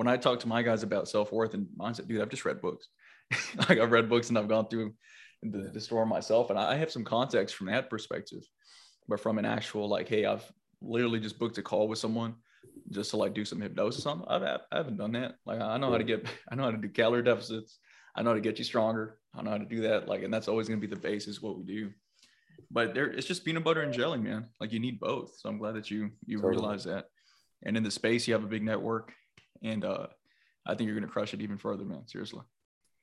when I talk to my guys about self worth and mindset, dude, I've just read books. like I've read books and I've gone through the, the store myself, and I have some context from that perspective. But from an actual like, hey, I've literally just booked a call with someone just to like do some hypnosis on. I've, I haven't done that. Like I know how to get, I know how to do calorie deficits. I know how to get you stronger. I know how to do that. Like, and that's always going to be the basis what we do. But there, it's just peanut butter and jelly, man. Like you need both. So I'm glad that you you totally. realize that. And in the space, you have a big network, and uh, I think you're going to crush it even further, man. Seriously.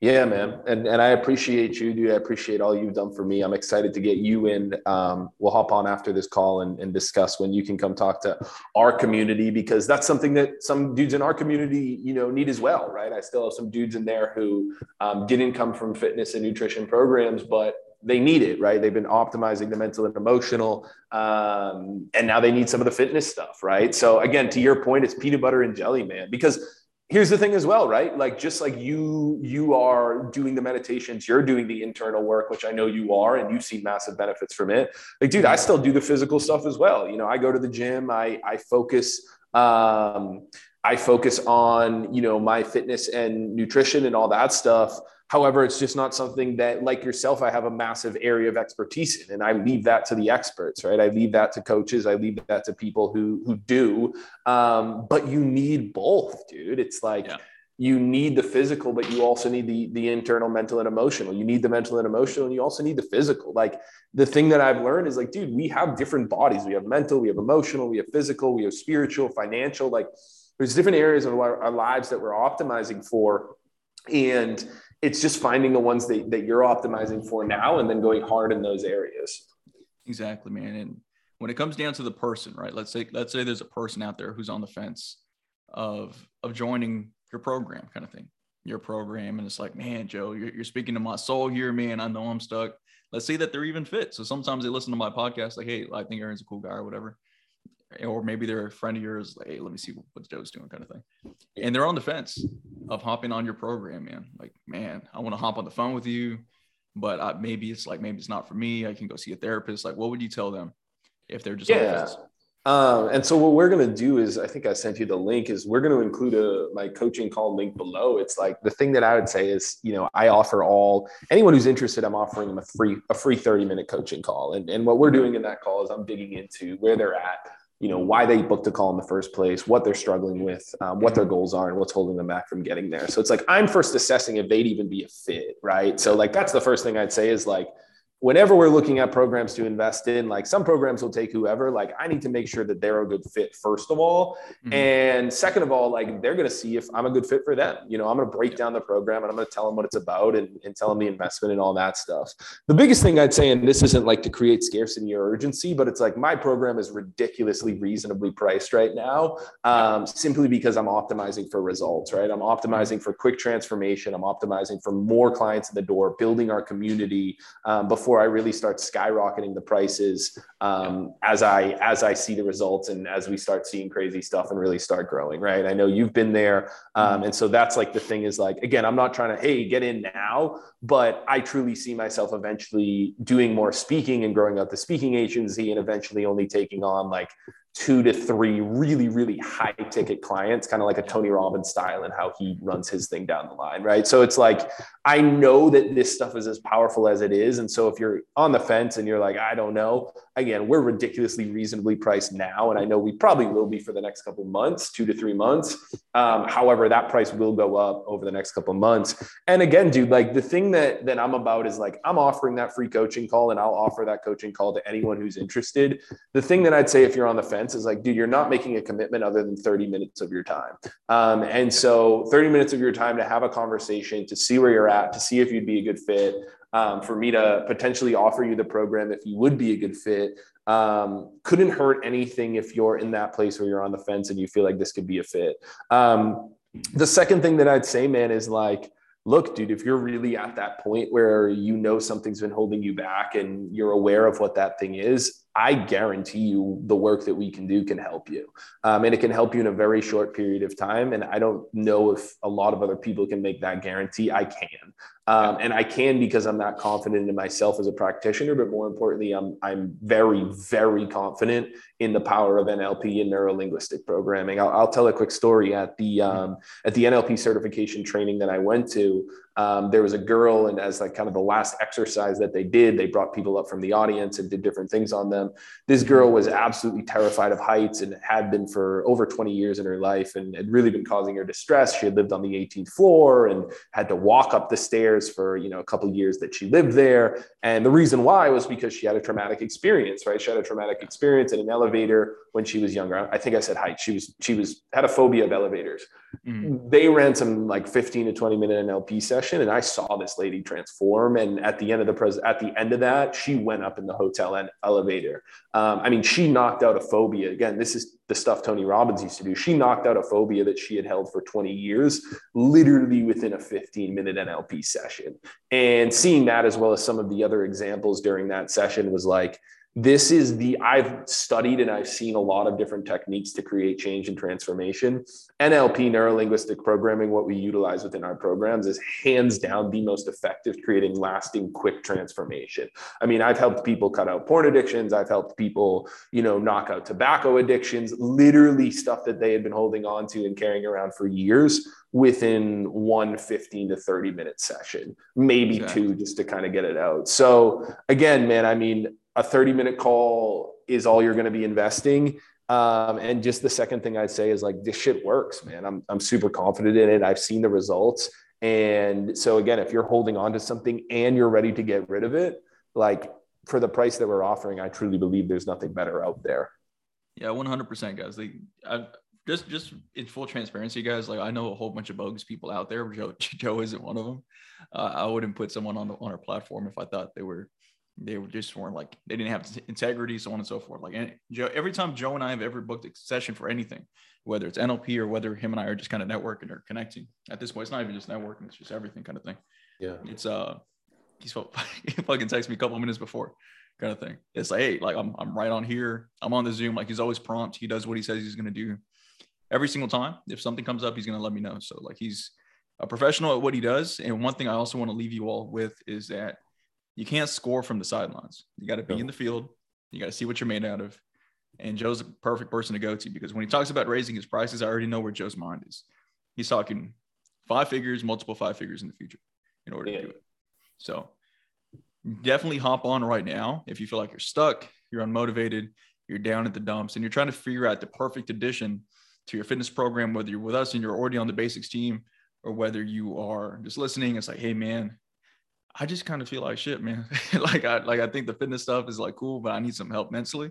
Yeah, man. And and I appreciate you, dude. I appreciate all you've done for me. I'm excited to get you in. Um, we'll hop on after this call and, and discuss when you can come talk to our community because that's something that some dudes in our community, you know, need as well, right? I still have some dudes in there who um, didn't come from fitness and nutrition programs, but they need it, right? They've been optimizing the mental and emotional, um, and now they need some of the fitness stuff, right? So again, to your point, it's peanut butter and jelly, man, because here's the thing as well right like just like you you are doing the meditations you're doing the internal work which i know you are and you see massive benefits from it like dude i still do the physical stuff as well you know i go to the gym i i focus um i focus on you know my fitness and nutrition and all that stuff However, it's just not something that, like yourself, I have a massive area of expertise in, and I leave that to the experts, right? I leave that to coaches. I leave that to people who who do. Um, but you need both, dude. It's like yeah. you need the physical, but you also need the the internal, mental, and emotional. You need the mental and emotional, and you also need the physical. Like the thing that I've learned is like, dude, we have different bodies. We have mental, we have emotional, we have physical, we have spiritual, financial. Like there's different areas of our, our lives that we're optimizing for, and it's just finding the ones that, that you're optimizing for now and then going hard in those areas. Exactly man. And when it comes down to the person right? Let's say let's say there's a person out there who's on the fence of of joining your program kind of thing your program. And it's like man joe you're, you're speaking to my soul here man. I know i'm stuck. Let's say that they're even fit. So sometimes they listen to my podcast like hey i think aaron's a cool guy or whatever or maybe they're a friend of yours, like, hey, let me see what Joe's doing, kind of thing. And they're on the fence of hopping on your program, man. Like, man, I want to hop on the phone with you, but I, maybe it's like maybe it's not for me. I can go see a therapist. Like, what would you tell them if they're just yeah. Um, and so what we're going to do is, I think I sent you the link. Is we're going to include a my coaching call link below. It's like the thing that I would say is, you know, I offer all anyone who's interested. I'm offering them a free a free 30 minute coaching call, and and what we're doing in that call is I'm digging into where they're at you know why they booked a call in the first place what they're struggling with um, what their goals are and what's holding them back from getting there. So it's like i'm first assessing if they'd even be a fit right? So like that's the first thing i'd say is like whenever we're looking at programs to invest in, like some programs will take whoever, like I need to make sure that they're a good fit, first of all. Mm-hmm. And second of all, like they're going to see if I'm a good fit for them. You know, I'm going to break down the program and I'm going to tell them what it's about and, and tell them the investment and all that stuff. The biggest thing I'd say, and this isn't like to create scarcity or urgency, but it's like my program is ridiculously reasonably priced right now, um, simply because I'm optimizing for results, right? I'm optimizing for quick transformation. I'm optimizing for more clients in the door, building our community um, before before I really start skyrocketing the prices um, as I as I see the results and as we start seeing crazy stuff and really start growing. Right. I know you've been there, um, mm-hmm. and so that's like the thing is like again, I'm not trying to hey get in now, but I truly see myself eventually doing more speaking and growing out the speaking agency and eventually only taking on like two to three really, really high ticket clients, kind of like a Tony Robbins style and how he runs his thing down the line. Right. So it's like, I know that this stuff is as powerful as it is. And so if you're on the fence and you're like, I don't know, again, we're ridiculously reasonably priced now. And I know we probably will be for the next couple months, two to three months. Um, however, that price will go up over the next couple months. And again, dude, like the thing that, that I'm about is like, I'm offering that free coaching call and I'll offer that coaching call to anyone who's interested. The thing that I'd say if you're on the fence, is like, dude, you're not making a commitment other than 30 minutes of your time. Um, and so 30 minutes of your time to have a conversation, to see where you're at, to see if you'd be a good fit, um, for me to potentially offer you the program if you would be a good fit. Um, couldn't hurt anything if you're in that place where you're on the fence and you feel like this could be a fit. Um, the second thing that I'd say, man, is like, look, dude, if you're really at that point where you know something's been holding you back and you're aware of what that thing is, I guarantee you the work that we can do can help you. Um, and it can help you in a very short period of time. And I don't know if a lot of other people can make that guarantee. I can. Um, and I can because I'm not confident in myself as a practitioner, but more importantly, I'm I'm very very confident in the power of NLP and neuro linguistic programming. I'll, I'll, tell a quick story at the um, at the NLP certification training that I went to. Um, there was a girl, and as like kind of the last exercise that they did, they brought people up from the audience and did different things on them. This girl was absolutely terrified of heights and had been for over 20 years in her life, and had really been causing her distress. She had lived on the 18th floor and had to walk up the stairs for you know a couple years that she lived there. And the reason why was because she had a traumatic experience, right? She had a traumatic experience in an elevator when she was younger. I think I said height. She was she was had a phobia of elevators. Mm-hmm. They ran some like 15 to 20 minute NLP session, and I saw this lady transform. And at the end of the pres at the end of that, she went up in the hotel and elevator. Um, I mean, she knocked out a phobia. Again, this is the stuff Tony Robbins used to do. She knocked out a phobia that she had held for 20 years, literally within a 15 minute NLP session. And seeing that, as well as some of the other examples during that session, was like, this is the i've studied and i've seen a lot of different techniques to create change and transformation. Nlp neurolinguistic programming what we utilize within our programs is hands down the most effective creating lasting quick transformation. I mean i've helped people cut out porn addictions. I've helped people you know knock out tobacco addictions. Literally stuff that they had been holding on to and carrying around for years within one 15 to 30 minute session maybe exactly. two just to kind of get it out so again man i mean a 30 minute call is all you're going to be investing. Um, and just the second thing I'd say is like, this shit works, man. I'm, I'm super confident in it. I've seen the results. And so again, if you're holding on to something and you're ready to get rid of it, like for the price that we're offering, I truly believe there's nothing better out there. Yeah, 100% guys. Like I just, just in full transparency, guys, like I know a whole bunch of bogus people out there. Joe, Joe isn't one of them. Uh, I wouldn't put someone on the, on our platform if I thought they were they were just weren't like they didn't have integrity, so on and so forth. Like Joe, every time Joe and I have ever booked a session for anything, whether it's NLP or whether him and I are just kind of networking or connecting. At this point, it's not even just networking; it's just everything kind of thing. Yeah, it's uh, he's he fucking text me a couple minutes before, kind of thing. It's like, hey, like I'm I'm right on here. I'm on the Zoom. Like he's always prompt. He does what he says he's gonna do. Every single time, if something comes up, he's gonna let me know. So like he's a professional at what he does. And one thing I also want to leave you all with is that you can't score from the sidelines. You got to be in the field. You got to see what you're made out of. And Joe's a perfect person to go to because when he talks about raising his prices, I already know where Joe's mind is. He's talking five figures, multiple five figures in the future in order yeah. to do it. So definitely hop on right now if you feel like you're stuck, you're unmotivated, you're down at the dumps, and you're trying to figure out the perfect addition to your fitness program, whether you're with us and you're already on the BASIX team or whether you are just listening. It's like, hey, man, I just kind of feel like shit, man. like I like I think the fitness stuff is like cool, but I need some help mentally.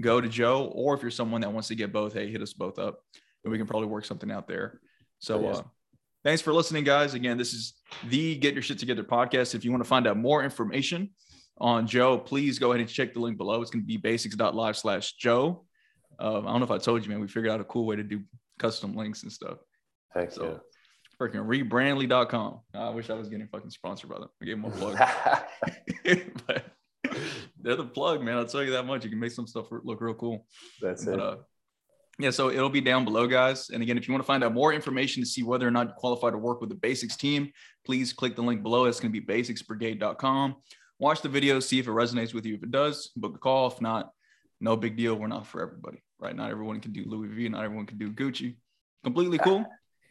Go to Joe, or if you're someone that wants to get both, hey, hit us both up, and we can probably work something out there. So, uh, thanks for listening, guys. Again, this is the Get Your Shit Together podcast. If you want to find out more information on Joe, please go ahead and check the link below. It's going to be basix.live slash Joe. Um, I don't know if I told you, man, we figured out a cool way to do custom links and stuff. Thanks. So, yeah freaking rebrandly.com. I wish I was getting fucking sponsored by them. I gave them a plug. but they're the plug, man. I'll tell you that much. You can make some stuff look real cool. That's but, it. Uh, yeah, so it'll be down below, guys. And again, if you want to find out more information to see whether or not you qualify to work with the BASIX team, please click the link below. It's going to be basixbrigade.com. Watch the video, see if it resonates with you. If it does, book a call. If not, no big deal. We're not for everybody, right? Not everyone can do Louis V. Not everyone can do Gucci. Completely cool.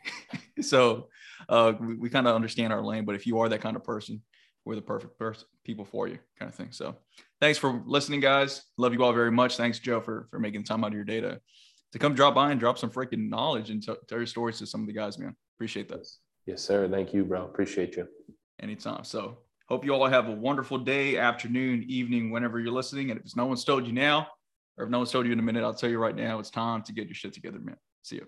so uh, we, we kind of understand our lane. But if you are that kind of person, we're the perfect person, people for you, kind of thing. So thanks for listening, guys. Love you all very much. Thanks, Joe, for for making time out of your day to, to come drop by and drop some freaking knowledge and t- tell your stories to some of the guys, man. Appreciate that. Yes, sir. Thank you, bro. Appreciate you. Anytime. So hope you all have a wonderful day, afternoon, evening, whenever you're listening. And if no one's told you now, or if no one's told you in a minute, I'll tell you right now, it's time to get your shit together, man. See you.